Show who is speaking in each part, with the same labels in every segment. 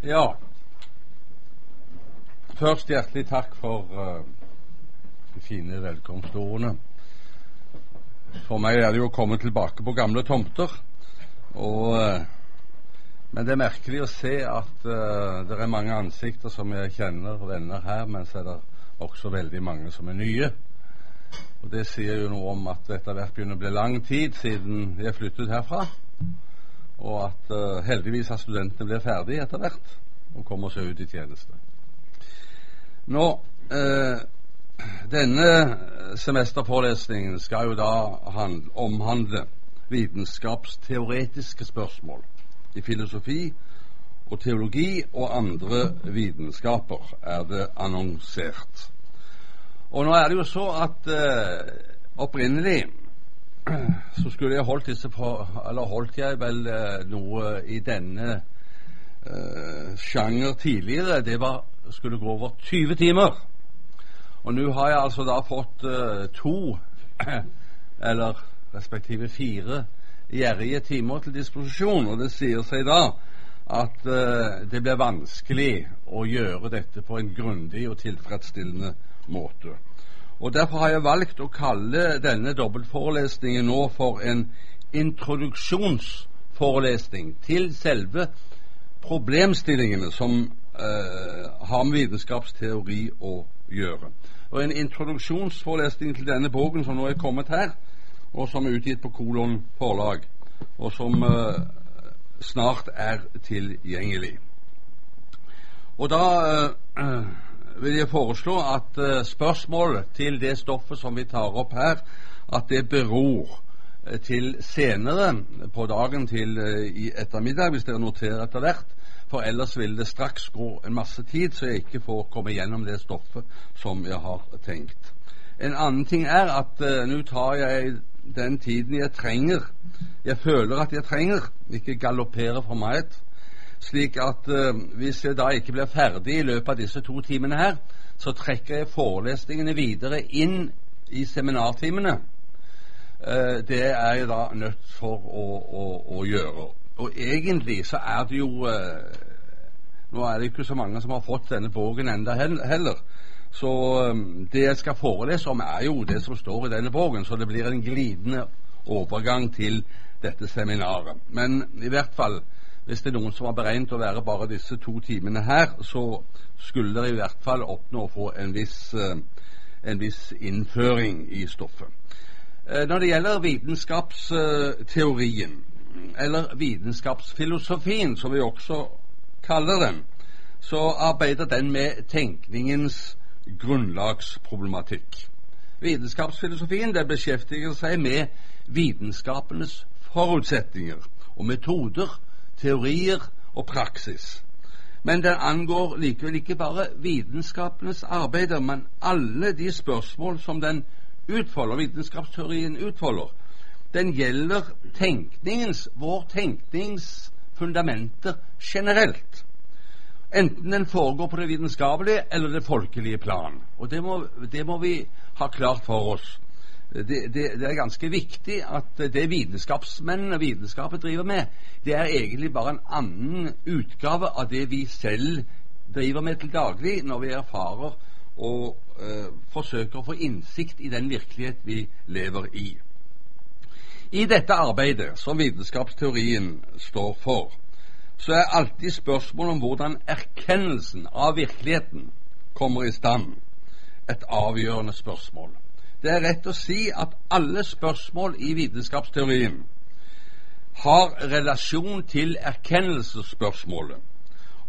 Speaker 1: Ja. Først hjertelig takk for uh, de fine velkomstordene. For meg er det jo å komme tilbake på gamle tomter. Og, uh, men det er merkelig å se at uh, det er mange ansikter som jeg kjenner, og venner her, men så er det også veldig mange som er nye. Og Det sier jo noe om at etter hvert begynner å bli lang tid siden jeg flyttet herfra og at uh, heldigvis har studentene blir ferdige etter hvert og kommer seg ut i tjeneste. Nå, uh, Denne semesterpålesningen skal jo da omhandle vitenskapsteoretiske spørsmål i filosofi og teologi og andre vitenskaper, er det annonsert. Og nå er det jo så at uh, opprinnelig så skulle jeg holdt disse på Eller holdt jeg vel eh, noe i denne eh, sjanger tidligere. Det var, skulle gå over 20 timer. Og nå har jeg altså da fått eh, to, eller respektive fire, gjerrige timer til disposisjon. Og det sier seg da at eh, det blir vanskelig å gjøre dette på en grundig og tilfredsstillende måte. Og Derfor har jeg valgt å kalle denne dobbeltforelesningen nå for en introduksjonsforelesning til selve problemstillingene som eh, har med vitenskapsteori å gjøre. Og En introduksjonsforelesning til denne boken som nå er kommet her, og som er utgitt på Kolon forlag, og som eh, snart er tilgjengelig. Og da eh, vil jeg foreslå at uh, spørsmålet til det stoffet som vi tar opp her, at det beror uh, til senere på dagen til uh, i ettermiddag, hvis dere noterer etter hvert. For ellers vil det straks gå en masse tid, så jeg ikke får komme gjennom det stoffet som jeg har tenkt. En annen ting er at nå tar jeg den tiden jeg trenger. Jeg føler at jeg trenger, ikke galoppere for meget slik at uh, hvis jeg da ikke blir ferdig i løpet av disse to timene her, så trekker jeg forelesningene videre inn i seminartimene. Uh, det er jeg da nødt for å, å, å, gjøre. Og egentlig så er det jo uh, Nå er det ikke så mange som har fått denne boken enda heller. Så um, det jeg skal forelese om, er jo det som står i denne boken. Så det blir en glidende overgang til dette seminaret. Men i hvert fall hvis det er noen som har beregnet å være bare disse to timene her, så skulle dere i hvert fall oppnå å få en viss, eh, en viss innføring i stoffet. Eh, når det gjelder vitenskapsteorien, eller vitenskapsfilosofien, som vi også kaller den, så arbeider den med tenkningens grunnlagsproblematikk. Vitenskapsfilosofien den beskjeftiger seg med vitenskapenes forutsetninger og metoder teorier og praksis. Men den angår likevel ikke bare vitenskapenes arbeider, men alle de spørsmål som den utfolder, vitenskapsteorien utfolder. Den gjelder tenkningens, vår tenknings fundamenter generelt. Enten den foregår på det vitenskapelige eller det folkelige plan. Og det må, det må vi ha klart for oss det, det, det, er ganske viktig at det vitenskapsmennene og vitenskapet driver med, det er egentlig bare en annen utgave av det vi selv driver med til daglig når vi erfarer og øh, forsøker å få innsikt i den virkelighet vi lever i. I dette arbeidet som vitenskapsteorien står for, så er alltid spørsmålet om hvordan erkjennelsen av virkeligheten kommer i stand, et avgjørende spørsmål. Det er rett å si at alle spørsmål i vitenskapsteorien har relasjon til erkjennelsesspørsmålet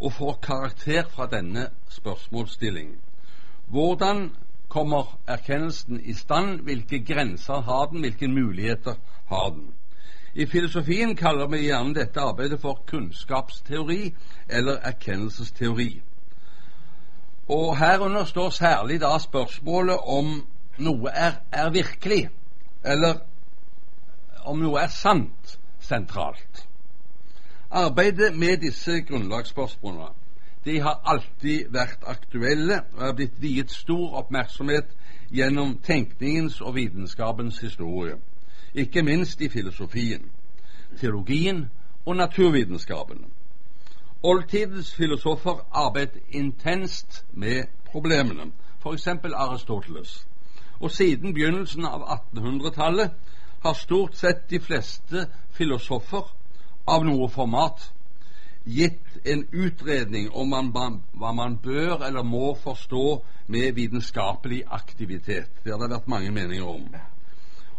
Speaker 1: og får karakter fra denne spørsmålsstillingen. Hvordan kommer erkjennelsen i stand? Hvilke grenser har den? Hvilke muligheter har den? I filosofien kaller vi gjerne dette arbeidet for kunnskapsteori eller erkjennelsesteori. Og Herunder står særlig da spørsmålet om noe er, er virkelig, eller om noe er sant, sentralt. Arbeidet med disse grunnlagsspørsmålene de har alltid vært aktuelle og er blitt viet stor oppmerksomhet gjennom tenkningens og vitenskapens historie, ikke minst i filosofien, teologien og naturvitenskapene. Oldtidens filosofer arbeidet intenst med problemene, f.eks. Aristoteles. Og siden begynnelsen av 1800-tallet har stort sett de fleste filosofer av noe format gitt en utredning om hva man bør eller må forstå med vitenskapelig aktivitet. Det har det vært mange meninger om.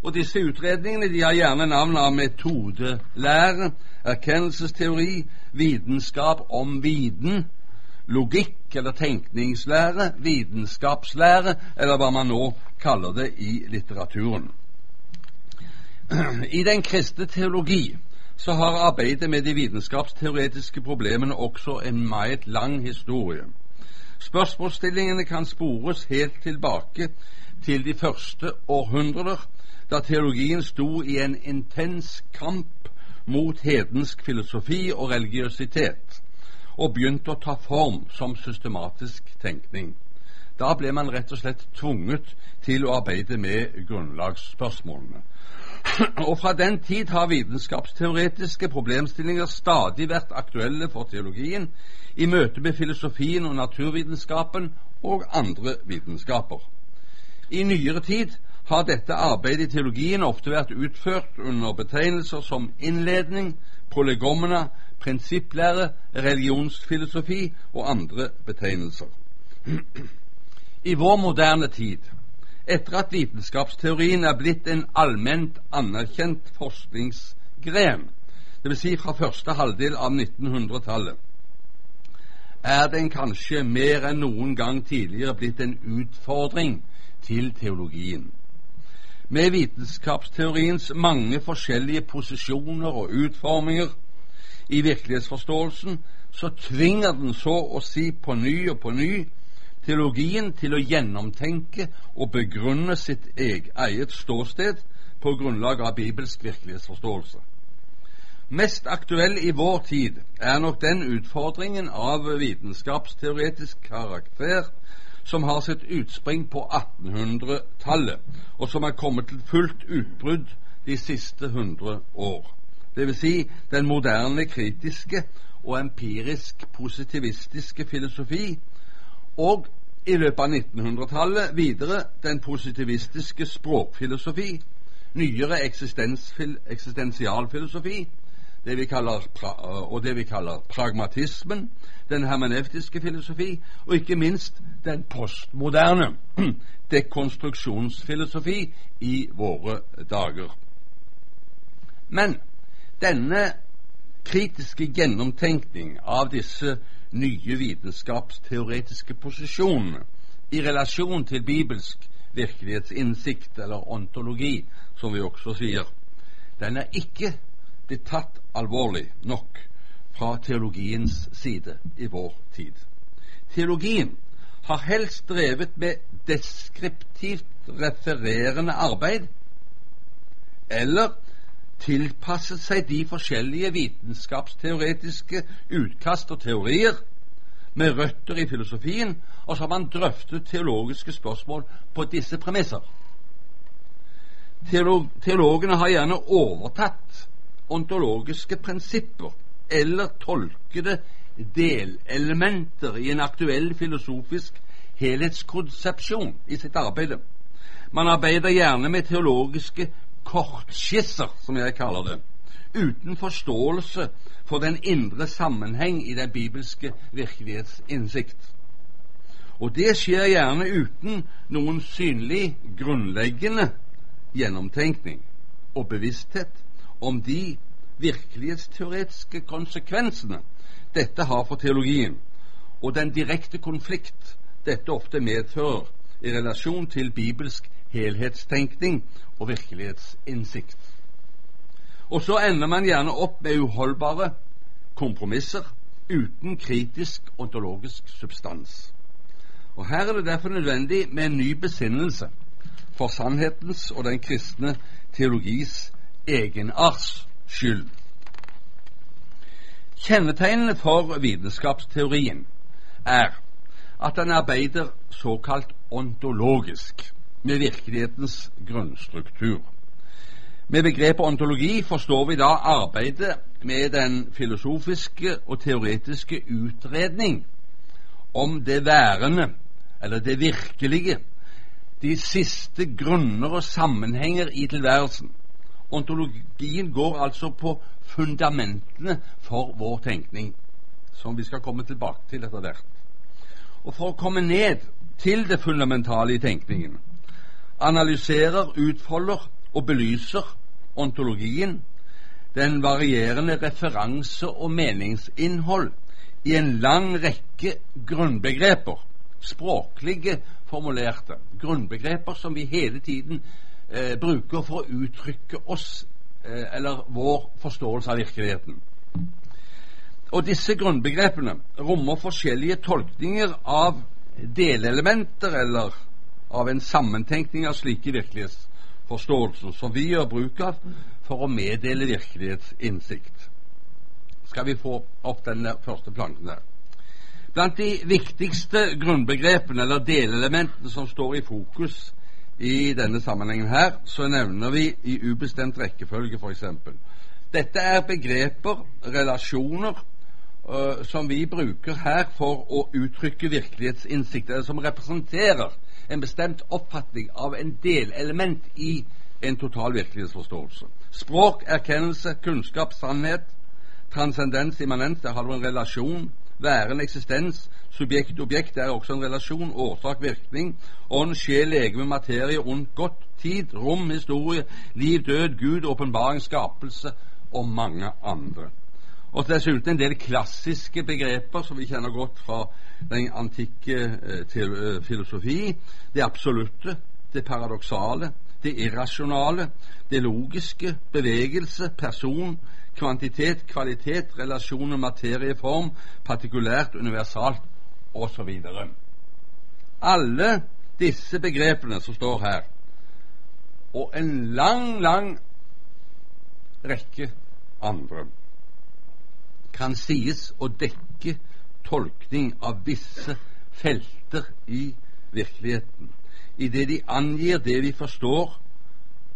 Speaker 1: Og Disse utredningene de har gjerne navn av metodelære, erkjennelsesteori, vitenskap om viten, logikk eller tenkningslære, vitenskapslære, eller hva man nå kaller det i litteraturen. I den kristne teologi så har arbeidet med de vitenskapsteoretiske problemene også en meget lang historie. Spørsmålsstillingene kan spores helt tilbake til de første århundrer, da teologien sto i en intens kamp mot hedensk filosofi og religiøsitet, og begynte å ta form som systematisk tenkning. Da ble man rett og slett tvunget til å arbeide med grunnlagsspørsmålene. Og fra den tid har vitenskapsteoretiske problemstillinger stadig vært aktuelle for teologien i møte med filosofien og naturvitenskapen og andre vitenskaper. I nyere tid har dette arbeidet i teologien ofte vært utført under betegnelser som innledning, prolegomena, prinsipplære, religionsfilosofi og andre betegnelser. I vår moderne tid etter at vitenskapsteorien er blitt en allment anerkjent forskningsgren, dvs. Si fra første halvdel av 1900-tallet, er den kanskje mer enn noen gang tidligere blitt en utfordring til teologien. Med vitenskapsteoriens mange forskjellige posisjoner og utforminger i virkelighetsforståelsen, så tvinger den så å si på ny og på ny teologien til å gjennomtenke og begrunne sitt eget ståsted på grunnlag av bibelsk virkelighetsforståelse. Mest aktuell i vår tid er nok den utfordringen av vitenskapsteoretisk karakter som har sitt utspring på 1800-tallet, og som er kommet til fullt utbrudd de siste hundre år. Dvs. Si den moderne kritiske og empirisk positivistiske filosofi og i løpet av 1900-tallet videre den positivistiske språkfilosofi, nyere eksistensialfilosofi, det vi kaller, og det vi kaller pragmatismen, den hermeneftiske filosofi, og ikke minst den postmoderne dekonstruksjonsfilosofi i våre dager. Men denne kritiske gjennomtenkning av disse nye vitenskapsteoretiske posisjonene i relasjon til bibelsk virkelighetsinnsikt, eller ontologi, som vi også sier, den er ikke blitt tatt alvorlig nok fra teologiens side i vår tid. Teologien har helst drevet med deskriptivt refererende arbeid eller tilpasset seg de forskjellige vitenskapsteoretiske utkast og teorier med røtter i filosofien, og så har man drøftet teologiske spørsmål på disse premisser. Teolog, teologene har gjerne overtatt ontologiske prinsipper eller tolkede delelementer i en aktuell filosofisk helhetskonsepsjon i sitt arbeid. Man arbeider gjerne med teologiske kortskisser, som jeg kaller det, uten forståelse for den indre sammenheng i den bibelske virkelighetsinnsikt. Og det skjer gjerne uten noen synlig grunnleggende gjennomtenkning og bevissthet om de virkelighetsteoretiske konsekvensene dette har for teologien, og den direkte konflikt dette ofte medfører i relasjon til bibelsk helhetstenkning og virkelighetsinnsikt. Og så ender man gjerne opp med uholdbare kompromisser uten kritisk ontologisk substans. Og Her er det derfor nødvendig med en ny besinnelse for sannhetens og den kristne teologis egenarts skyld. Kjennetegnene for vitenskapsteorien er at den arbeider såkalt ontologisk med virkelighetens grunnstruktur. Med begrepet ontologi forstår vi da arbeidet med den filosofiske og teoretiske utredning om det værende, eller det virkelige, de siste grunner og sammenhenger i tilværelsen. Ontologien går altså på fundamentene for vår tenkning, som vi skal komme tilbake til etter hvert. Og for å komme ned til det fundamentale i tenkningen analyserer, utfolder og belyser ontologien den varierende referanse- og meningsinnhold i en lang rekke grunnbegreper, språklige formulerte grunnbegreper som vi hele tiden eh, bruker for å uttrykke oss eh, eller vår forståelse av virkeligheten. Og disse grunnbegrepene rommer forskjellige tolkninger av delelementer eller av en sammentenkning av slike virkelighetsforståelser som vi gjør bruk av for å meddele virkelighetsinnsikt. Skal vi få opp den første planken der. Blant de viktigste grunnbegrepene eller delelementene som står i fokus i denne sammenhengen her, så nevner vi i ubestemt rekkefølge f.eks. Dette er begreper, relasjoner, uh, som vi bruker her for å uttrykke virkelighetsinnsikt, eller som representerer en bestemt oppfatning av en delelement i en total virkelighetsforståelse. Språk, erkjennelse, kunnskap, sannhet, transcendens, immanens, der har du en relasjon. Værende eksistens, subjekt, objekt, det er også en relasjon. Årsak, virkning. Ånd, sjel, legeme, materie, ondt, godt. Tid, rom, historie, liv, død, Gud, åpenbaring, skapelse og mange andre. Og dessuten en del klassiske begreper som vi kjenner godt fra den antikke eh, filosofi. Det absolutte, det paradoksale, det irrasjonale, det logiske, bevegelse, person, kvantitet, kvalitet, relasjoner, materie, form, partikulært, universalt osv. Alle disse begrepene som står her, og en lang, lang rekke andre, kan sies å dekke tolkning av visse felter i virkeligheten idet de angir det vi forstår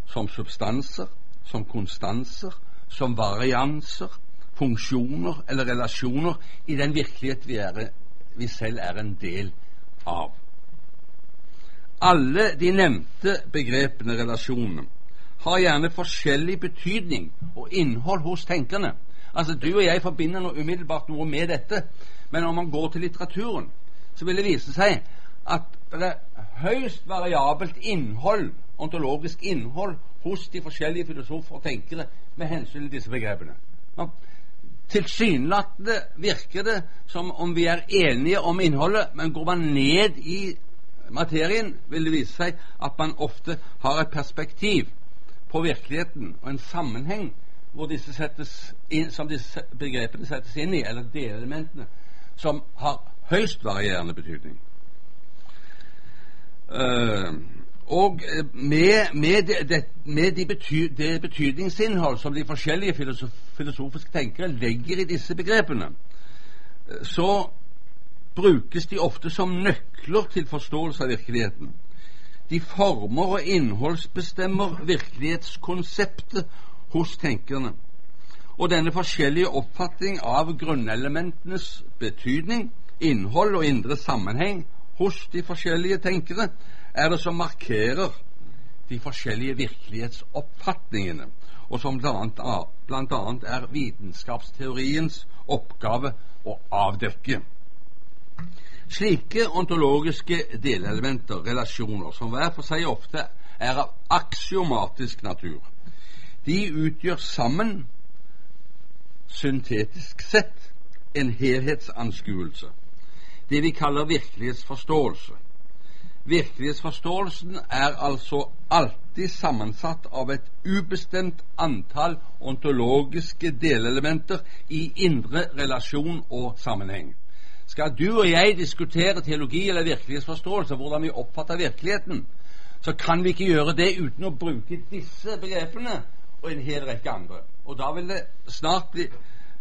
Speaker 1: som substanser, som konstanser, som varianser, funksjoner eller relasjoner i den virkelighet vi, er, vi selv er en del av. Alle de nevnte begrepene, relasjonene, har gjerne forskjellig betydning og innhold hos tenkerne. Altså, Du og jeg forbinder noe umiddelbart noe med dette, men om man går til litteraturen, så vil det vise seg at det er høyst variabelt innhold, ontologisk innhold, hos de forskjellige filosofer og tenkere med hensyn til disse begrepene. Tilsynelatende virker det som om vi er enige om innholdet, men går man ned i materien, vil det vise seg at man ofte har et perspektiv på virkeligheten og en sammenheng hvor disse inn, som disse begrepene settes inn i, eller delelementene, som har høyst varierende betydning. Uh, og med, med, det, med de bety, det betydningsinnhold som de forskjellige filosof, filosofiske tenkere legger i disse begrepene, så brukes de ofte som nøkler til forståelse av virkeligheten. De former og innholdsbestemmer virkelighetskonseptet hos tenkerne. Og denne forskjellige oppfatning av grunnelementenes betydning, innhold og indre sammenheng hos de forskjellige tenkere er det som markerer de forskjellige virkelighetsoppfatningene, og som bl.a. er vitenskapsteoriens oppgave å avdekke. Slike ontologiske delelementer, relasjoner, som hver for seg ofte er av aksiomatisk natur, de utgjør sammen, syntetisk sett, en helhetsanskuelse det vi kaller virkelighetsforståelse. Virkelighetsforståelsen er altså alltid sammensatt av et ubestemt antall ontologiske delelementer i indre relasjon og sammenheng. Skal du og jeg diskutere teologi eller virkelighetsforståelse, hvordan vi oppfatter virkeligheten, så kan vi ikke gjøre det uten å bruke disse begrepene og en hel rekke andre. Og da vil det snart bli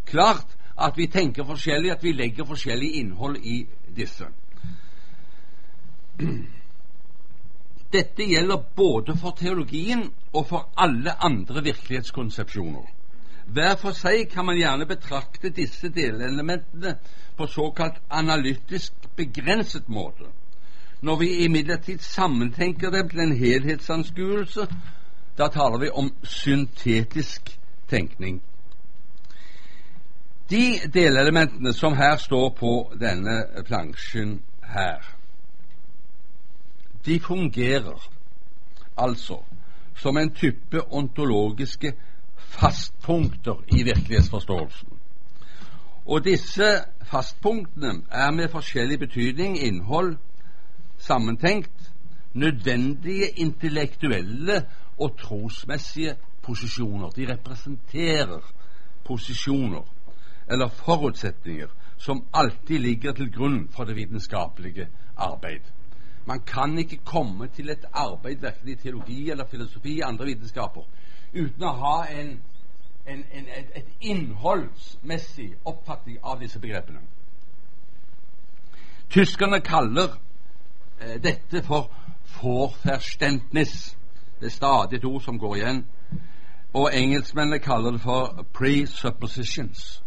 Speaker 1: klart at vi tenker forskjellig, at vi legger forskjellig innhold i disse. Dette gjelder både for teologien og for alle andre virkelighetskonsepsjoner. Hver for seg kan man gjerne betrakte disse delelementene på såkalt analytisk begrenset måte. Når vi imidlertid sammentenker dem til en helhetsanskuelse, da taler vi om syntetisk tenkning. De delelementene som her står på denne plansjen her, de fungerer altså som en type ontologiske fastpunkter i virkelighetsforståelsen. Og disse fastpunktene er med forskjellig betydning, innhold, sammentenkt, nødvendige intellektuelle og trosmessige posisjoner. De representerer posisjoner eller forutsetninger som alltid ligger til grunn for det vitenskapelige arbeid. Man kan ikke komme til et arbeid verken i teologi eller filosofi eller andre vitenskaper uten å ha en, en, en, et, et innholdsmessig oppfatning av disse begrepene. Tyskerne kaller eh, dette for Vorverständnis. Det er stadig et ord som går igjen. Og engelskmennene kaller det for presuppositions.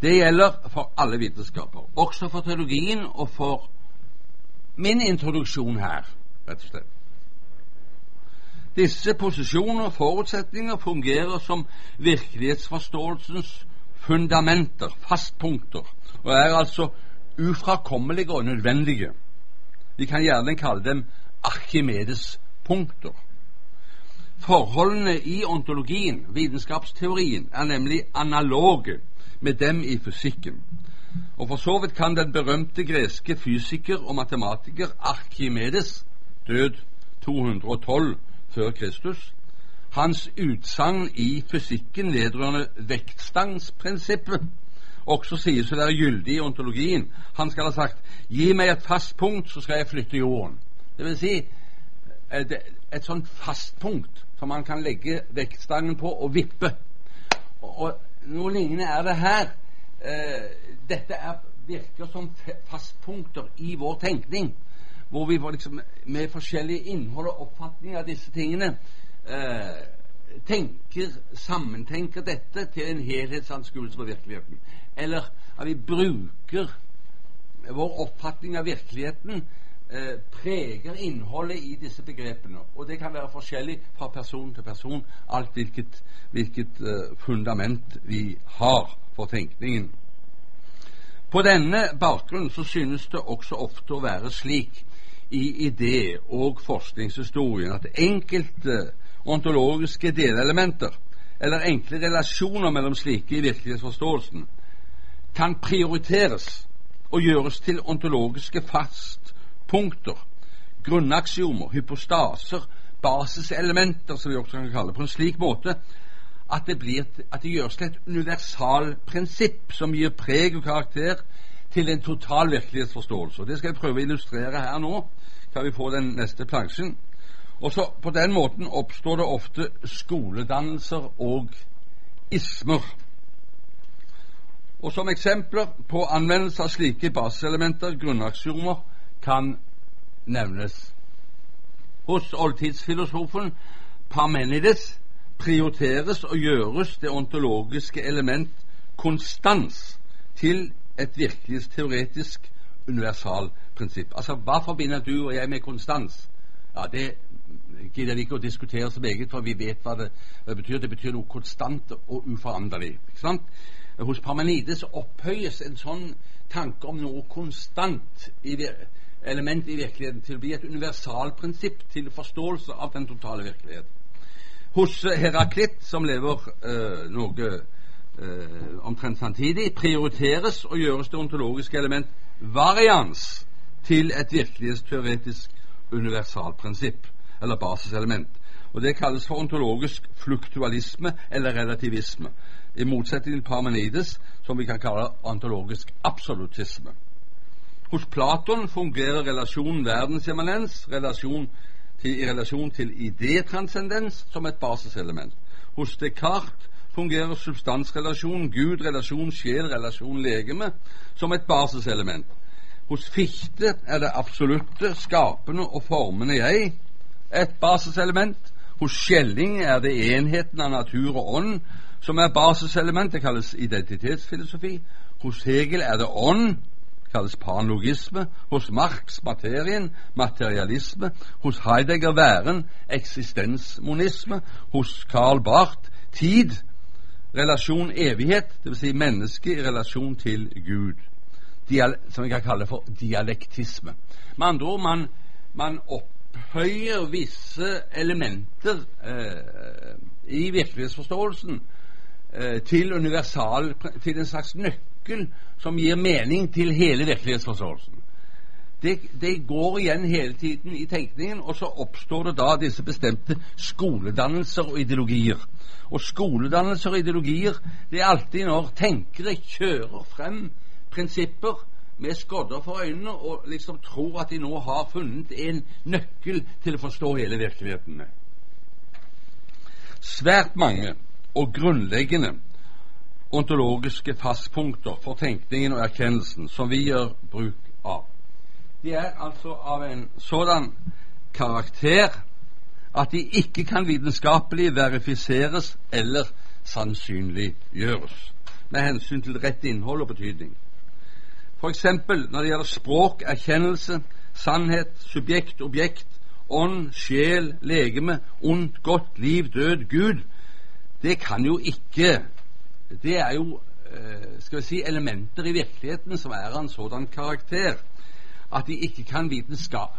Speaker 1: Det gjelder for alle vitenskaper, også for teologien og for min introduksjon her, rett og slett. Disse posisjoner og forutsetninger fungerer som virkelighetsforståelsens fundamenter, fastpunkter, og er altså ufrakommelige og nødvendige. Vi kan gjerne kalle dem Arkimedes punkter. Forholdene i ontologien, vitenskapsteorien, er nemlig analoge med dem i fysikken. Og for så vidt kan den berømte greske fysiker og matematiker Arkimedes, død 212 før Kristus, hans utsagn i fysikken vedrørende vektstangsprinsippet også sies å være gyldig i ontologien. Han skal ha sagt 'Gi meg et fast punkt, så skal jeg flytte jorden'. Det vil si et, et sånt fast punkt som man kan legge vektstangen på og vippe. Og, og noe lignende er det her. Eh, dette er, virker som fastpunkter i vår tenkning, hvor vi liksom, med forskjellige innhold og oppfatning av disse tingene eh, tenker, sammentenker dette til en helhetsanskuelse på virkeligheten. Eller at vi bruker vår oppfatning av virkeligheten eh, preger innholdet i disse begrepene. Og det kan være forskjellig fra person til person, alt hvilket, hvilket fundament vi har for tenkningen. På denne bakgrunn så synes det også ofte å være slik i idé- og forskningshistorien at enkelte ontologiske delelementer, eller enkle relasjoner mellom slike i virkelighetsforståelsen, kan prioriteres og gjøres til ontologiske fastpunkter, grunnaksiomer, hypostaser, basiselementer, som vi også kan kalle det, på en slik måte at det, blir, at det gjøres til et universalprinsipp som gir preg og karakter til en total virkelighetsforståelse. Og Det skal jeg prøve å illustrere her nå. Kan vi få den neste plansjen? Og så På den måten oppstår det ofte skoledannelser og ismer. Og Som eksempler på anvendelse av slike baseelementer, grunnaksiomer, kan nevnes hos oldtidsfilosofen Parmenides prioriteres og gjøres det ontologiske element konstans til et virkelig teoretisk universalprinsipp. Altså, hva forbinder du og jeg med konstans? Ja, Det gidder vi ikke å diskutere så meget, for vi vet hva det, hva det betyr. Det betyr noe konstant og uforanderlig. ikke sant? Hos Parmenides opphøyes en sånn tanke om noe konstant i element i virkeligheten til å bli et universalprinsipp til forståelse av den totale virkelighet. Hos Heraklitt, som lever øh, noe øh, omtrent samtidig, prioriteres og gjøres det ontologiske element varians til et virkelighetsteoretisk universalprinsipp eller basiselement. Og Det kalles for ontologisk fluktualisme eller relativisme, i motsetning til Parmenides, som vi kan kalle ontologisk absolutisme. Hos Platon fungerer relasjonen verdensimmanens relasjon i relasjon til idétranscendens som et basiselement. Hos Descartes fungerer substansrelasjon, Gud, relasjon, sjel, relasjon, legeme som et basiselement. Hos Fichte er det absolutte, skapende og formende jeg et basiselement. Hos Skjelling er det enheten av natur og ånd som er basiselement. Det kalles identitetsfilosofi. Hos Hegel er det ånd, kalles panlogisme. Hos Marx materien, materialisme. Hos Heidegger væren, eksistensmonisme. Hos Karl Barth tid, relasjon evighet, dvs. Si menneske i relasjon til Gud. Dial som vi kan kalle for dialektisme. Med andre ord, man, man opphøyer visse elementer eh, i virkelighetsforståelsen eh, til til en slags nøkkel som gir mening til hele virkelighetsforståelsen. Det, det, går igjen hele tiden i tenkningen, og så oppstår det da disse bestemte skoledannelser og ideologier. Og skoledannelser og ideologier det er alltid når tenkere kjører frem prinsipper med skodder for øynene og liksom tror at de nå har funnet en nøkkel til å forstå hele virkeligheten. Svært mange og grunnleggende ontologiske fastpunkter for tenkningen og erkjennelsen som vi gjør bruk av. De er altså av en sådan karakter at de ikke kan vitenskapelig verifiseres eller sannsynliggjøres med hensyn til rett innhold og betydning. F.eks. når det gjelder språk, erkjennelse, sannhet, subjekt, objekt, ånd, sjel, legeme, ondt, godt, liv, død, Gud. Det kan jo ikke Det er jo eh, skal vi si, elementer i virkeligheten som er av en sådan karakter at de ikke,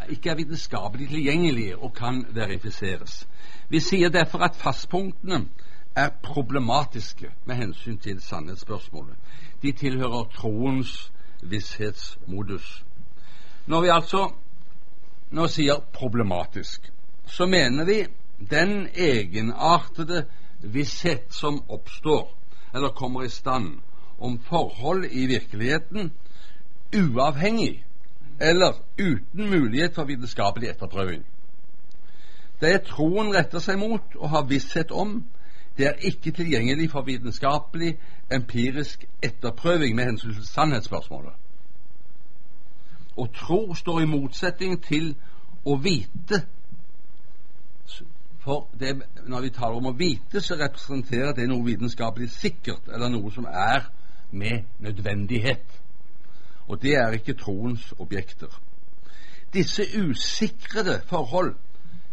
Speaker 1: ikke er vitenskapelig tilgjengelige og kan verifiseres. Vi sier derfor at fastpunktene er problematiske med hensyn til sannhetsspørsmålet. De tilhører troens visshetsmodus. Når vi altså nå sier problematisk, så mener vi den egenartede visshet som oppstår, eller kommer i stand, om forhold i virkeligheten, uavhengig eller uten mulighet for vitenskapelig etterprøving. Det troen retter seg mot og har visshet om, det er ikke tilgjengelig for vitenskapelig, empirisk etterprøving med hensyn til sannhetsspørsmålet. Å tro står i motsetning til å vite. For det, når vi taler om å vite, så representerer det noe vitenskapelig sikkert, eller noe som er med nødvendighet. Og det er ikke troens objekter. Disse usikrede forhold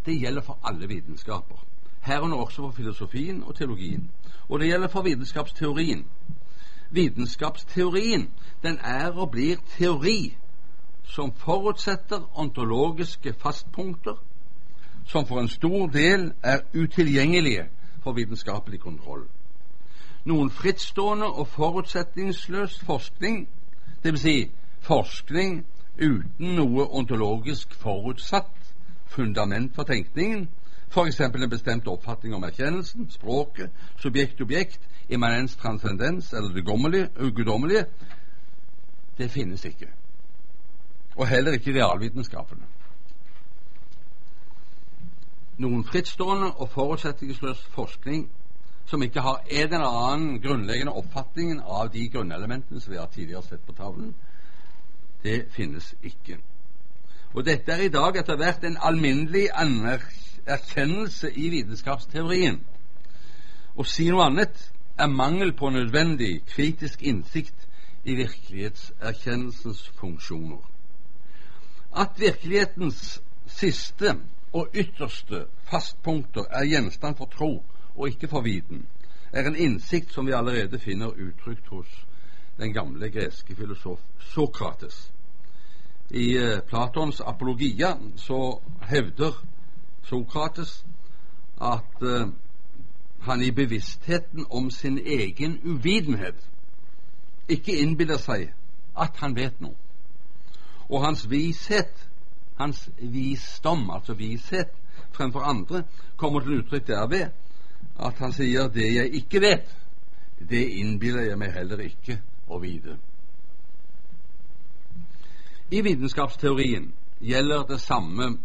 Speaker 1: det gjelder for alle vitenskaper herunder også for filosofien og teologien. Og det gjelder for vitenskapsteorien. Vitenskapsteorien den er og blir teori som forutsetter ontologiske fastpunkter som for en stor del er utilgjengelige for vitenskapelig kontroll. Noen frittstående og forutsetningsløs forskning, dvs. Si forskning uten noe ontologisk forutsatt fundament for tenkningen, F.eks. en bestemt oppfatning om erkjennelsen, språket, subjekt-objekt, immanens transcendens eller det guddommelige, det finnes ikke. Og heller ikke realvitenskapene. Noen frittstående og forutsetningsløs forskning som ikke har en eller annen grunnleggende oppfatning av de grunnelementene som vi har tidligere sett på tavlen, det finnes ikke. Og dette er i dag etter hvert en alminnelig erkjennelse i vitenskapsteorien. Å si noe annet er mangel på nødvendig kritisk innsikt i virkelighetserkjennelsens funksjoner. At virkelighetens siste og ytterste fastpunkter er gjenstand for tro og ikke for viten, er en innsikt som vi allerede finner uttrykt hos den gamle greske filosof Sokrates. I eh, Platons apologia så hevder Sokrates at uh, han i bevisstheten om sin egen uvitenhet ikke innbiller seg at han vet noe. Og hans vishet, hans visdom, altså vishet fremfor andre, kommer til uttrykk derved at han sier 'det jeg ikke vet, det innbiller jeg meg heller ikke å vite'. I vitenskapsteorien gjelder det samme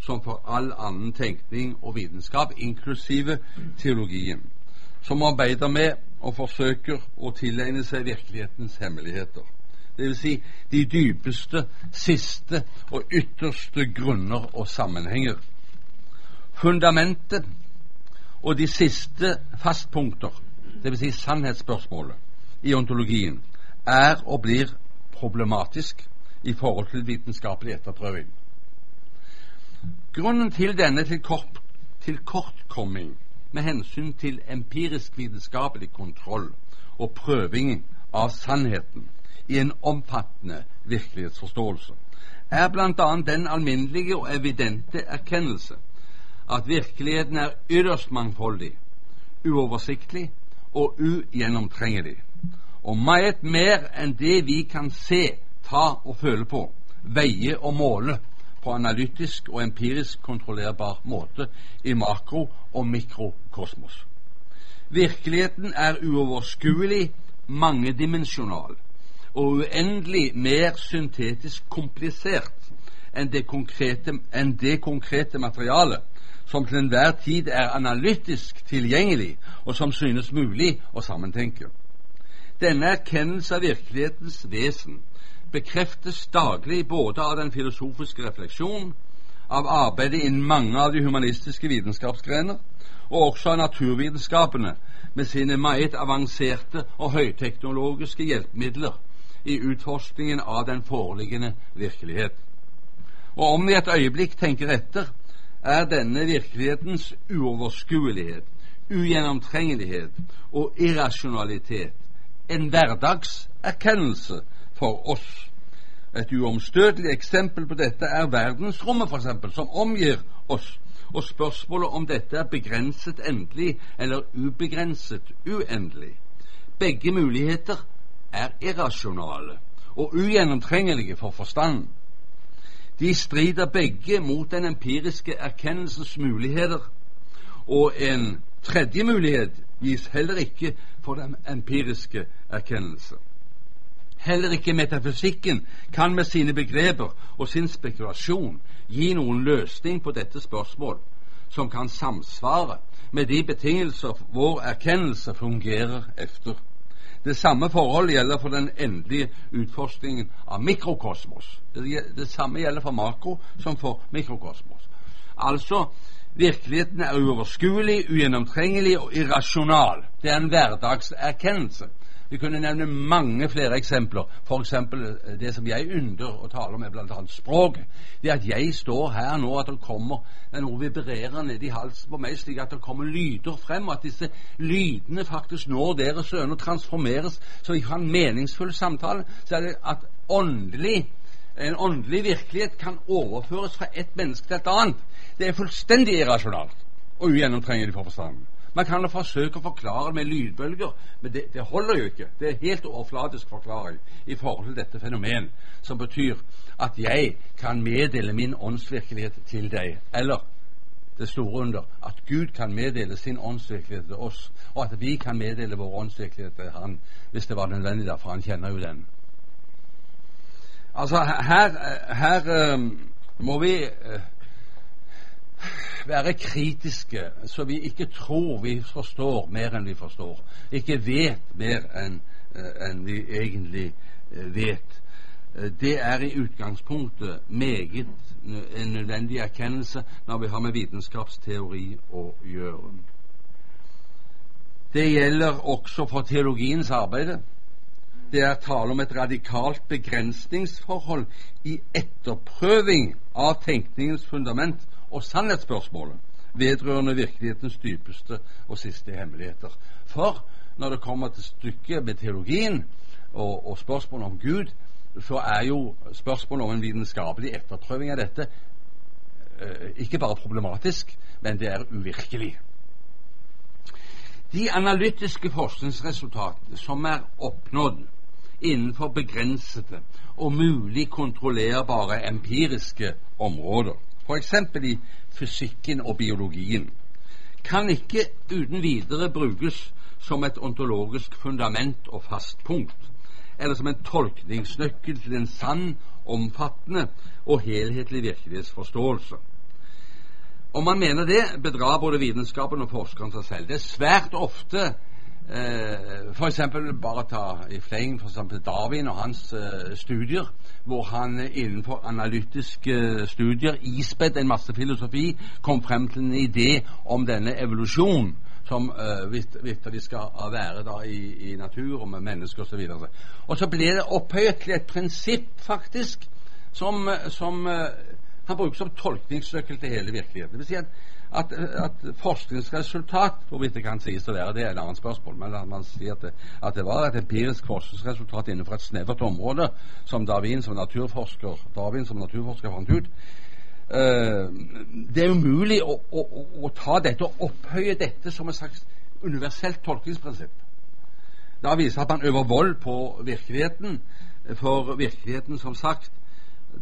Speaker 1: som for all annen tenkning og vitenskap, inklusive teologien, som arbeider med og forsøker å tilegne seg virkelighetens hemmeligheter. Dvs. Si de dypeste, siste og ytterste grunner og sammenhenger. Fundamentet og de siste fastpunkter, dvs. Si sannhetsspørsmålet, i ontologien, er og blir problematisk i forhold til vitenskapelig etterprøving. Grunnen til denne tilkortkomming med hensyn til empirisk vitenskapelig kontroll og prøving av sannheten i en omfattende virkelighetsforståelse, er bl.a. den alminnelige og evidente erkjennelse at virkeligheten er ytterst mangfoldig, uoversiktlig og ugjennomtrengelig, og meget mer enn det vi kan se, ta og føle på, veie og måle på analytisk og empirisk kontrollerbar måte i makro- og mikrokosmos. Virkeligheten er uoverskuelig, mangedimensjonal og uendelig mer syntetisk komplisert enn det konkrete, enn det konkrete materialet som til enhver tid er analytisk tilgjengelig, og som synes mulig å sammentenke. Denne erkjennelse av virkelighetens vesen bekreftes daglig både av den filosofiske refleksjon, av arbeidet innen mange av de humanistiske vitenskapsgrener, og også av naturvitenskapene med sine meget avanserte og høyteknologiske hjelpemidler i utforskningen av den foreliggende virkelighet. Og om vi et øyeblikk tenker etter, er denne virkelighetens uoverskuelighet, ugjennomtrengelighet og irrasjonalitet en hverdagserkjennelse for oss. Et uomstøtelig eksempel på dette er verdensrommet, f.eks., som omgir oss, og spørsmålet om dette er begrenset endelig eller ubegrenset uendelig. Begge muligheter er irrasjonale og ugjennomtrengelige for forstanden. De strider begge mot den empiriske erkjennelsens muligheter, og en tredje mulighet gis heller ikke for den empiriske erkjennelse. Heller ikke metafysikken kan med sine begreper og sin spekulasjon gi noen løsning på dette spørsmål som kan samsvare med de betingelser vår erkjennelse fungerer efter. Det samme forhold gjelder for den endelige utforskningen av mikrokosmos. Det, det samme gjelder for makro som for mikrokosmos. Altså, virkeligheten er uoverskuelig, ugjennomtrengelig og irrasjonal. Det er en hverdagserkjennelse. Vi kunne nevne mange flere eksempler. F.eks. Eh, det som jeg ynder å tale om, er bl.a. språk. Det at jeg står her nå, at det kommer det er noe vibrerer nedi halsen på meg, slik at det kommer lyder frem, og at disse lydene faktisk når deres og transformeres så vi kan en meningsfull samtale, så er det at åndelig en åndelig virkelighet kan overføres fra ett menneske til et annet. Det er fullstendig irrasjonalt og ugjennomtrengelig for forstanden. Man kan jo forsøke å forklare med lydbølger, men det, det, holder jo ikke. Det er helt overflatisk forklaring i forhold til dette fenomen, som betyr at jeg kan meddele min åndsvirkelighet til deg. Eller det store under at Gud kan meddele sin åndsvirkelighet til oss, og at vi kan meddele vår åndsvirkelighet til Han hvis det var nødvendig, for Han kjenner jo den. Altså, her, her um, må vi uh, være kritiske, så vi ikke tror vi forstår mer enn vi forstår. Ikke vet mer enn uh, en vi egentlig uh, vet. Det er i utgangspunktet meget en nødvendig erkjennelse når vi har med vitenskapsteori å gjøre. Det gjelder også for teologiens arbeid. Det er tale om et radikalt begrensningsforhold i etterprøving av tenkningens fundament og sannhetsspørsmålet vedrørende virkelighetens dypeste og siste hemmeligheter. For når det kommer til stykket med teologien og, og spørsmålet om Gud, så er jo spørsmålet om en vitenskapelig etterprøving av dette eh, ikke bare problematisk, men det er uvirkelig. De analytiske forskningsresultatene som er oppnådd innenfor begrensede og mulig kontrollerbare empiriske områder, f.eks. i fysikken og biologien, kan ikke uten videre brukes som et ontologisk fundament og fast punkt, eller som en tolkningsnøkkel til en sann, omfattende og helhetlig virkelighetsforståelse. Om man mener det, bedrar både vitenskapen og forskeren seg selv. Det er svært ofte for eksempel bare ta i fleng for eksempel Darwin og hans uh, studier, hvor han eh, innenfor analytiske studier, ispedd en masse filosofi, kom frem til en idé om denne evolusjon som uh, vitterlig skal være da i, i natur og med mennesker osv. Og, og så ble det opphøyet til et prinsipp, faktisk, som, som uh, han bruker som tolkningsnøkkel til hele virkeligheten. Det vil si at at, at forskningsresultat Hvorvidt det kan sies å være det, er et annet spørsmål. Men at man sier at det, at det var et empirisk forskningsresultat innenfor et snevert område, som Darwin som naturforsker, Darwin som naturforsker fant ut. Uh, det er umulig å, å, å, ta dette og opphøye dette som et slags universelt tolkningsprinsipp. Da viser at man øver vold på virkeligheten, for virkeligheten, som sagt,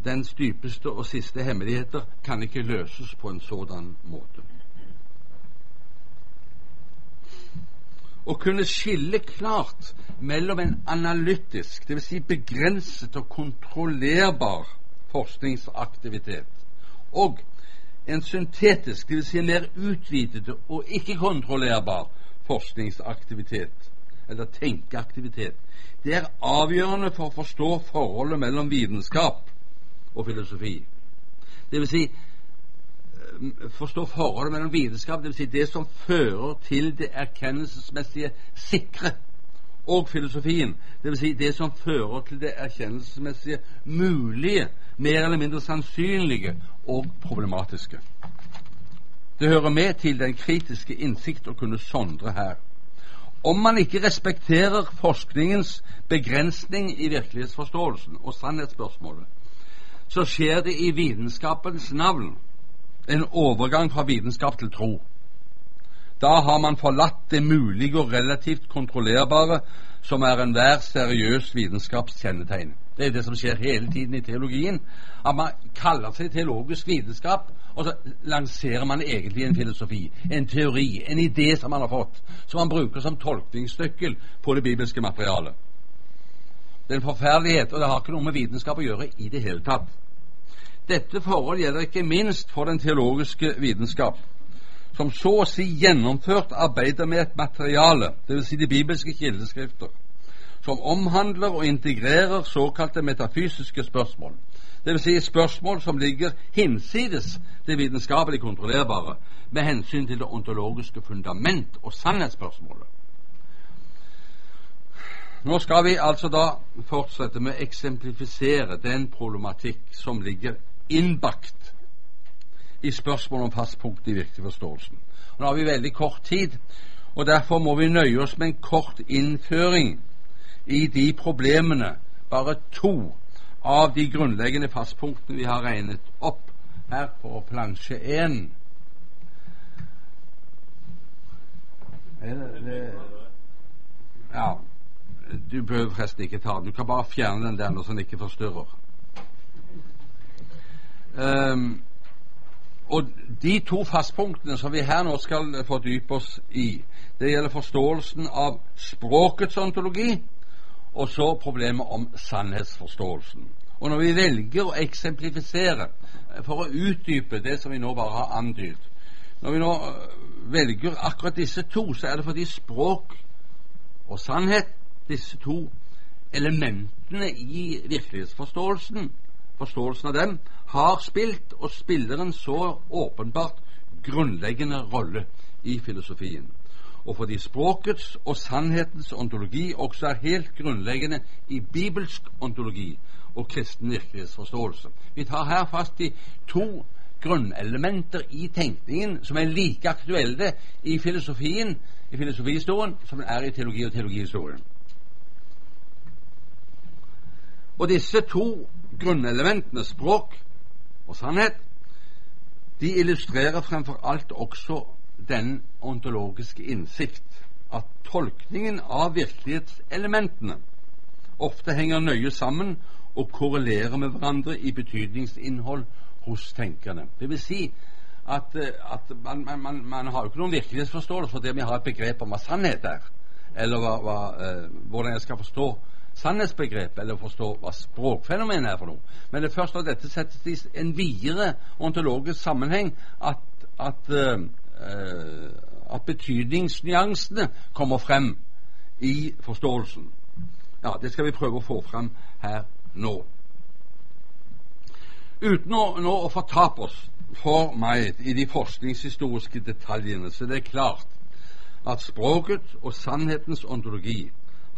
Speaker 1: dens dypeste og siste hemmeligheter kan ikke løses på en sådan måte. Å kunne skille klart mellom en analytisk, dvs. Si begrenset og kontrollerbar forskningsaktivitet, og en syntetisk, dvs. Si mer utvidet og ikke-kontrollerbar forskningsaktivitet, eller tenkeaktivitet, det er avgjørende for å forstå forholdet mellom vitenskap og filosofi. Det vil si eh, forstå forholdet mellom vitenskap, det vil si det som fører til det erkjennelsesmessige sikre, og filosofien, det vil si det som fører til det erkjennelsesmessige mulige, mer eller mindre sannsynlige og problematiske. Det hører med til den kritiske innsikt å kunne sondre her. Om man ikke respekterer forskningens begrensning i virkelighetsforståelsen og sannhetsspørsmålet, så skjer det i vitenskapens navn en overgang fra vitenskap til tro. Da har man forlatt det mulige og relativt kontrollerbare, som er enhver seriøs vitenskaps kjennetegn. Det er det som skjer hele tiden i teologien. At man kaller seg teologisk vitenskap, og så lanserer man egentlig en filosofi, en teori, en idé som man har fått, som man bruker som tolkningsnøkkel på det bibelske materialet. Det er en forferdelighet, og det har ikke noe med vitenskap å gjøre i det hele tatt. Dette forhold gjelder ikke minst for den teologiske vitenskap, som så å si gjennomført arbeider med et materiale, dvs. Si de bibelske kildeskrifter, som omhandler og integrerer såkalte metafysiske spørsmål, dvs. Si spørsmål som ligger hinsides det vitenskapelig kontrollerbare med hensyn til det ontologiske fundament og sannhetsspørsmålet. Nå skal vi altså da fortsette med å eksemplifisere den problematikk som ligger innbakt i spørsmålet om fastpunkt i virkeligforståelsen. Nå har vi veldig kort tid, og derfor må vi nøye oss med en kort innføring i de problemene, bare to av de grunnleggende fastpunktene vi har regnet opp her på plansje 1. Ja, du behøver forresten ikke ta den. Du kan bare fjerne den der så den ikke forstyrrer. Um, og De to fastpunktene som vi her nå skal fordype oss i, det gjelder forståelsen av språkets ontologi, og så problemet om sannhetsforståelsen. Og Når vi velger å eksemplifisere eh, for å utdype det som vi nå bare har antydet Når vi nå eh, velger akkurat disse to, så er det fordi språk og sannhet, disse to elementene i virkelighetsforståelsen, forståelsen av dem, har spilt og spiller en så åpenbart grunnleggende rolle i filosofien. Og fordi språkets og sannhetens ontologi også er helt grunnleggende i bibelsk ontologi og kristen virkelighetsforståelse. Vi tar her fast i to grunnelementer i tenkningen som er like aktuelle i filosofien, i filosofihistorien, som den er i teologi og teologihistorien. Og disse to grunnelementene, språk og sannhet, de illustrerer fremfor alt også den ontologiske innsikt at tolkningen av virkelighetselementene ofte henger nøye sammen og korrelerer med hverandre i betydningsinnhold hos tenkerne. Det vil si at, eh, at man, man, man, har jo ikke noen virkelighetsforståelse for det vi har et begrep om hva sannhet er, eller hva, hva, eh, hvordan jeg skal forstå sannhetsbegrep, eller forstå hva språkfenomenet er for noe. Men det er først når dette settes i en videre ontologisk sammenheng, at, at, uh, at betydningsnyansene kommer frem i forståelsen. Ja, Det skal vi prøve å få frem her nå. Uten å, nå å fortape oss for meg i de forskningshistoriske detaljene, så det er klart at språket og sannhetens ontologi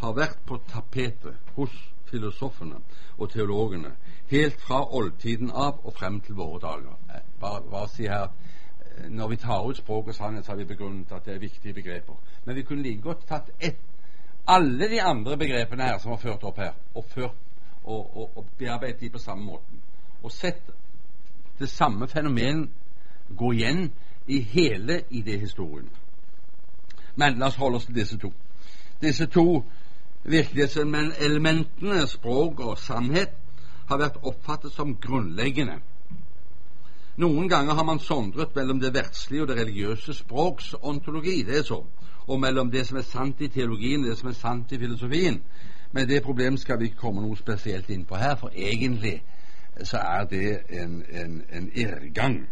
Speaker 1: har vært på tapetet hos filosofene og teologene helt fra oldtiden av og frem til våre dager. Bare, bare si her eh, Når vi tar ut språk og sannhet, så har vi begrunnet at det er viktige begreper. Men vi kunne like godt tatt ett, alle de andre begrepene her som var ført opp her, og, ført, og, og, og bearbeidet de på samme måten. Og sett det samme fenomen gå igjen i hele idéhistorien. Men la oss holde oss til disse to. Disse to virkelighetselementene, språk og sannhet, har vært oppfattet som grunnleggende. Noen ganger har man sondret mellom det verdslige og det religiøse språks ontologi, det er så, og mellom det som er sant i teologien og det som er sant i filosofien. Men det problemet skal vi ikke komme noe spesielt inn på her, for egentlig så er det en, en, en irrgang.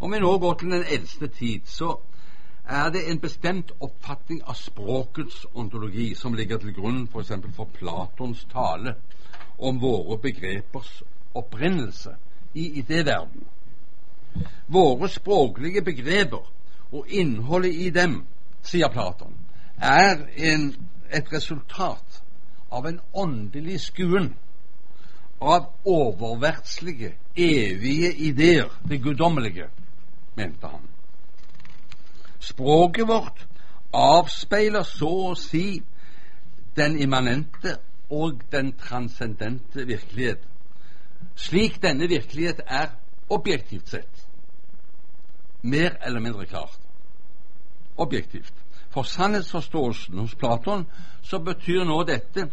Speaker 1: Om vi nå går til den eldste tid, så er det en bestemt oppfatning av språkets ontologi som ligger til grunn. For, for Platons tale om våre begrepers opprinnelse i idéverdenen. Våre språklige begreper og innholdet i dem, sier Platon, er en, et resultat av en åndelig skuen av oververdslige, evige ideer, det guddommelige, mente han. Språket vårt avspeiler så å si den immanente og den transcendente virkelighet, slik denne virkelighet er objektivt sett. Mer eller mindre klart. Objektivt. For sannhetsforståelsen hos Platon så betyr nå dette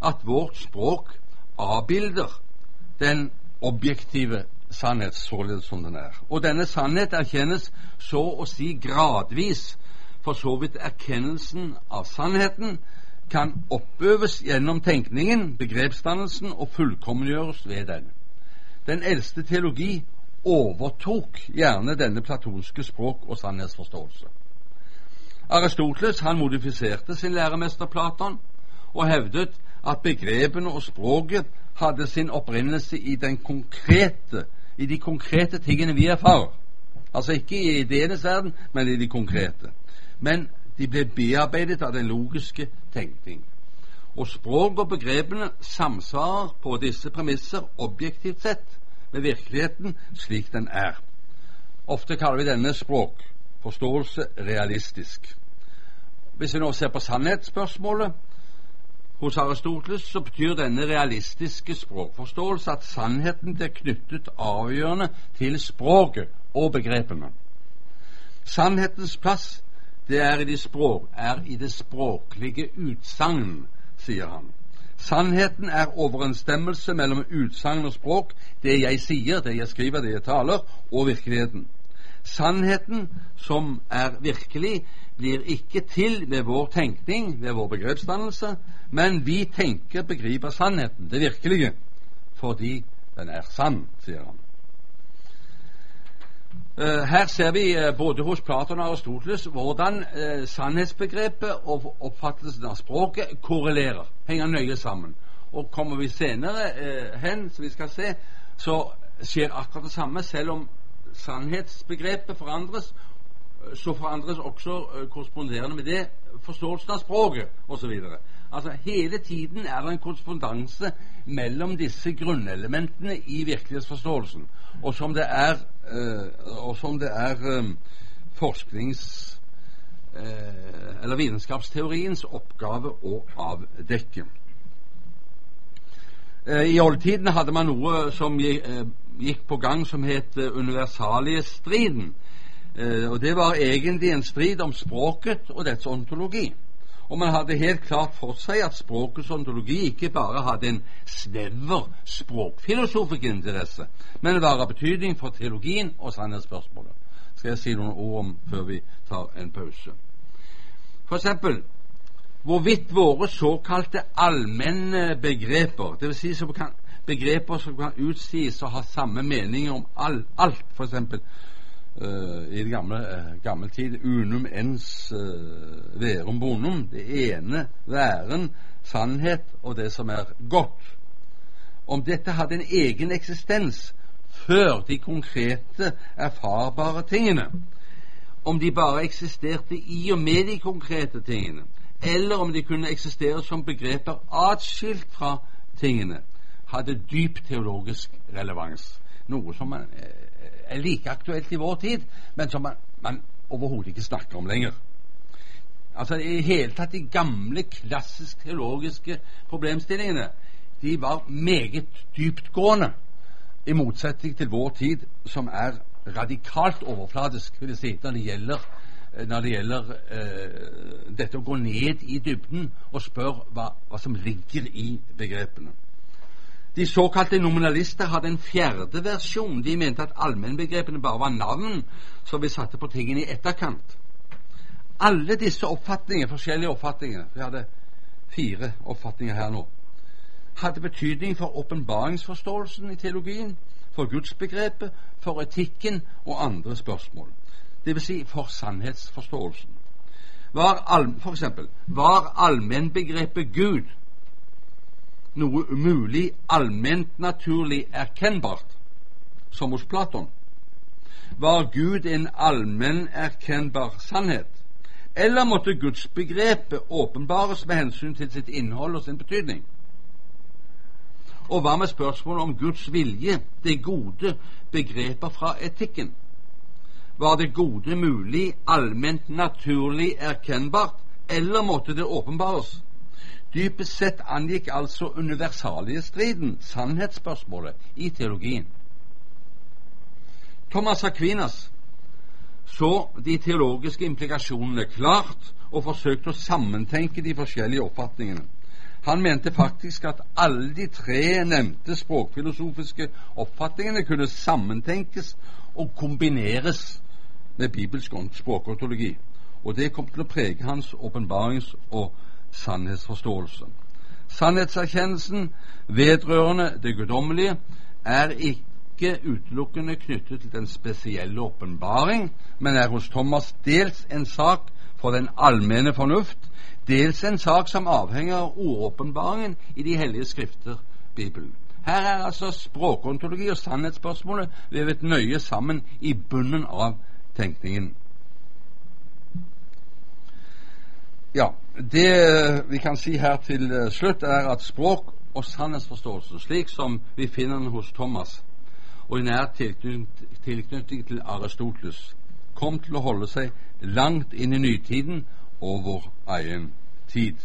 Speaker 1: at vårt språk avbilder den objektive sannhet således som den er. Og denne sannhet erkjennes så å si gradvis, for så vidt erkjennelsen av sannheten kan oppøves gjennom tenkningen, begrepsdannelsen, og fullkommengjøres ved den. Den eldste teologi overtok gjerne denne platonske språk- og sannhetsforståelse. Aristoteles han modifiserte sin læremester Platon og hevdet at begrepene og språket hadde sin opprinnelse i, den konkrete, i de konkrete tingene vi erfarer. Altså ikke i ideenes verden, men i de konkrete. Men de ble bearbeidet av den logiske tenkning. Og språk og begrepene samsvarer på disse premisser objektivt sett med virkeligheten slik den er. Ofte kaller vi denne språkforståelse realistisk. Hvis vi nå ser på sannhetsspørsmålet, hos Aristoteles så betyr denne realistiske språkforståelse at sannheten blir knyttet avgjørende til språket og begrepene. Sannhetens plass det er i, de språk, er i det språklige utsagn, sier han. Sannheten er overensstemmelse mellom utsagn og språk, det jeg sier, det jeg skriver, det jeg taler, og virkeligheten. Sannheten som er virkelig, blir ikke til ved vår tenkning, ved vår begrepsdannelse, men vi tenker, begriper sannheten, det virkelige, fordi den er sann, sier han. Uh, her ser vi uh, både hos Platon og Aristoteles hvordan uh, sannhetsbegrepet og oppfattelsen av språket korrelerer, henger nøye sammen. Og kommer vi senere hen, som vi skal se, så skjer akkurat det samme. Selv om sannhetsbegrepet forandres, så forandres også korresponderende med det forståelsen av språket osv. Altså Hele tiden er det en korrespondanse mellom disse grunnelementene i virkelighetsforståelsen, og som det er, og som det er um, forsknings- uh, eller vitenskapsteoriens oppgave å avdekke. I oldtiden hadde man noe som gikk på gang som het universaliestriden. og Det var egentlig en strid om språket og dets ontologi og man hadde helt klart for seg at språkets ontologi ikke bare hadde en snever språkfilosofisk interesse, men var av betydning for teologien og sannhetsspørsmålet. Skal jeg si noen ord om før vi tar en pause. For eksempel hvorvidt våre såkalte allmenne begreper, dvs. Si som begreper som kan utsies å ha samme mening om all, alt, f.eks. uh, i det gamle, uh, gamle tid unum ens uh, verum bonum. Det ene væren, sannhet og det som er godt. Om dette hadde en egen eksistens før de konkrete, erfarbare tingene. Om de bare eksisterte i og med de konkrete tingene, eller om de kunne eksistere som begreper atskilt fra tingene, hadde dyp teologisk relevans. Noe som er, er like aktuelt i vår tid, men som man, man overhodet ikke snakker om lenger. Altså I hele tatt de gamle, klassisk teologiske problemstillingene de var meget dyptgående, i motsetning til vår tid, som er radikalt overfladisk vil jeg si, når det gjelder, når det gjelder eh, dette å gå ned i dybden og spørre hva, hva som ligger i begrepene. De såkalte nominalister hadde en fjerde versjon. De mente at allmennbegrepene bare var navn som vi satte på tingene i etterkant. Alle disse oppfatningene, forskjellige oppfatninger Vi hadde fire oppfatninger her nå hadde betydning for åpenbaringsforståelsen i teologien, for gudsbegrepet, for etikken og andre spørsmål. Dvs. Si for sannhetsforståelsen. Var all, for eksempel, var allmennbegrepet Gud noe umulig allment naturlig erkennbart, som hos Platon? Var Gud en allmenn erkennbar sannhet? Eller måtte gudsbegrepet åpenbares med hensyn til sitt innhold og sin betydning? Og hva med spørsmålet om Guds vilje, det gode, begreper fra etikken? Var det gode mulig, allment naturlig erkennbart, eller måtte det åpenbares? Dypest sett angikk altså universaliestriden sannhetsspørsmålet i teologien. Thomas Aquinas så de teologiske implikasjonene klart og forsøkte å sammentenke de forskjellige oppfatningene. Han mente faktisk at alle de tre nevnte språkfilosofiske oppfatningene kunne sammentenkes og kombineres med bibelsk språkontologi. Og det kom til å prege hans åpenbarings- og sannhetsforståelse. Sannhetserkjennelsen vedrørende det guddommelige er ikke utelukkende knyttet til den spesielle åpenbaring, men er hos Thomas dels en sak for den allmenne fornuft, dels en sak som avhenger av ordåpenbaringen i de hellige skrifter, Bibelen. Her er altså språkontologi og sannhetsspørsmålet vevet nøye sammen i bunnen av tenkningen. Ja, Det vi kan si her til eh, slutt, er at språk og sannhetsforståelse, slik som vi finner den hos Thomas, og i nær tilknytning til Aristoteles, kom til å holde seg langt inn i nytiden og vår egen tid.